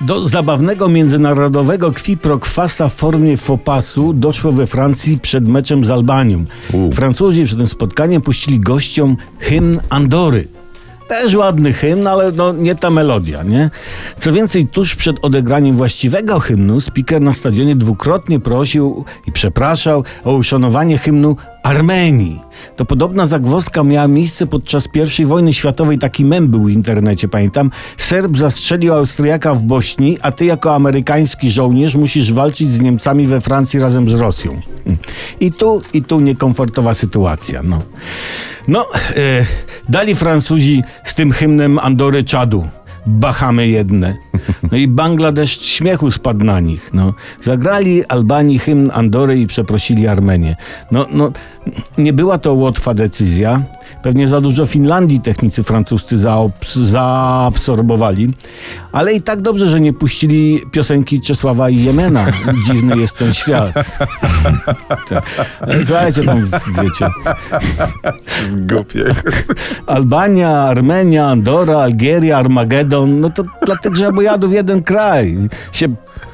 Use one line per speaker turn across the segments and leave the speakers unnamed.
Do zabawnego międzynarodowego kwiprokwasa w formie fopasu doszło we Francji przed meczem z Albanią.
U.
Francuzi przed tym spotkaniem puścili gościom hymn Andory. Też ładny hymn, ale no nie ta melodia, nie? Co więcej, tuż przed odegraniem właściwego hymnu speaker na stadionie dwukrotnie prosił i przepraszał o uszanowanie hymnu Armenii. To podobna zagwozdka miała miejsce podczas I wojny światowej. Taki mem był w internecie, pamiętam. Serb zastrzelił Austriaka w Bośni, a ty jako amerykański żołnierz musisz walczyć z Niemcami we Francji razem z Rosją. I tu, i tu niekomfortowa sytuacja, no. No, e, dali Francuzi z tym hymnem Andory Czadu. Bahamy jedne. No i Bangladesz śmiechu spadł na nich. No. Zagrali Albanii hymn Andory i przeprosili Armenię. No, no, nie była to łatwa decyzja. Pewnie za dużo Finlandii technicy francuscy zaobs- zaabsorbowali. Ale i tak dobrze, że nie puścili piosenki Czesława i Jemena. Dziwny jest ten świat. Tak. Słuchajcie tam, wiecie.
Głupie.
Albania, Armenia, Andora, Algieria, Armagedon, no to dla tych żabojadów jeden kraj. Się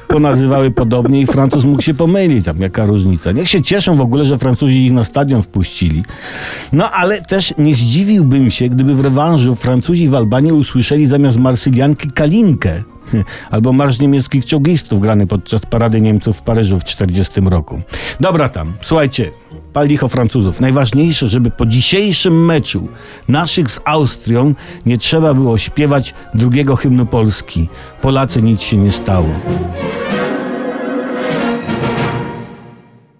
ponazywały podobnie i Francuz mógł się pomylić, tam jaka różnica. Niech się cieszą w ogóle, że Francuzi ich na stadion wpuścili. No ale też nie zdziwiłbym się, gdyby w rewanżu Francuzi w Albanii usłyszeli zamiast Marsylianki Kalinkę. Albo marsz niemieckich czołgistów grany podczas parady Niemców w Paryżu w 40 roku. Dobra tam, słuchajcie, pal licho Francuzów. Najważniejsze, żeby po dzisiejszym meczu naszych z Austrią nie trzeba było śpiewać drugiego hymnu Polski. Polacy nic się nie stało.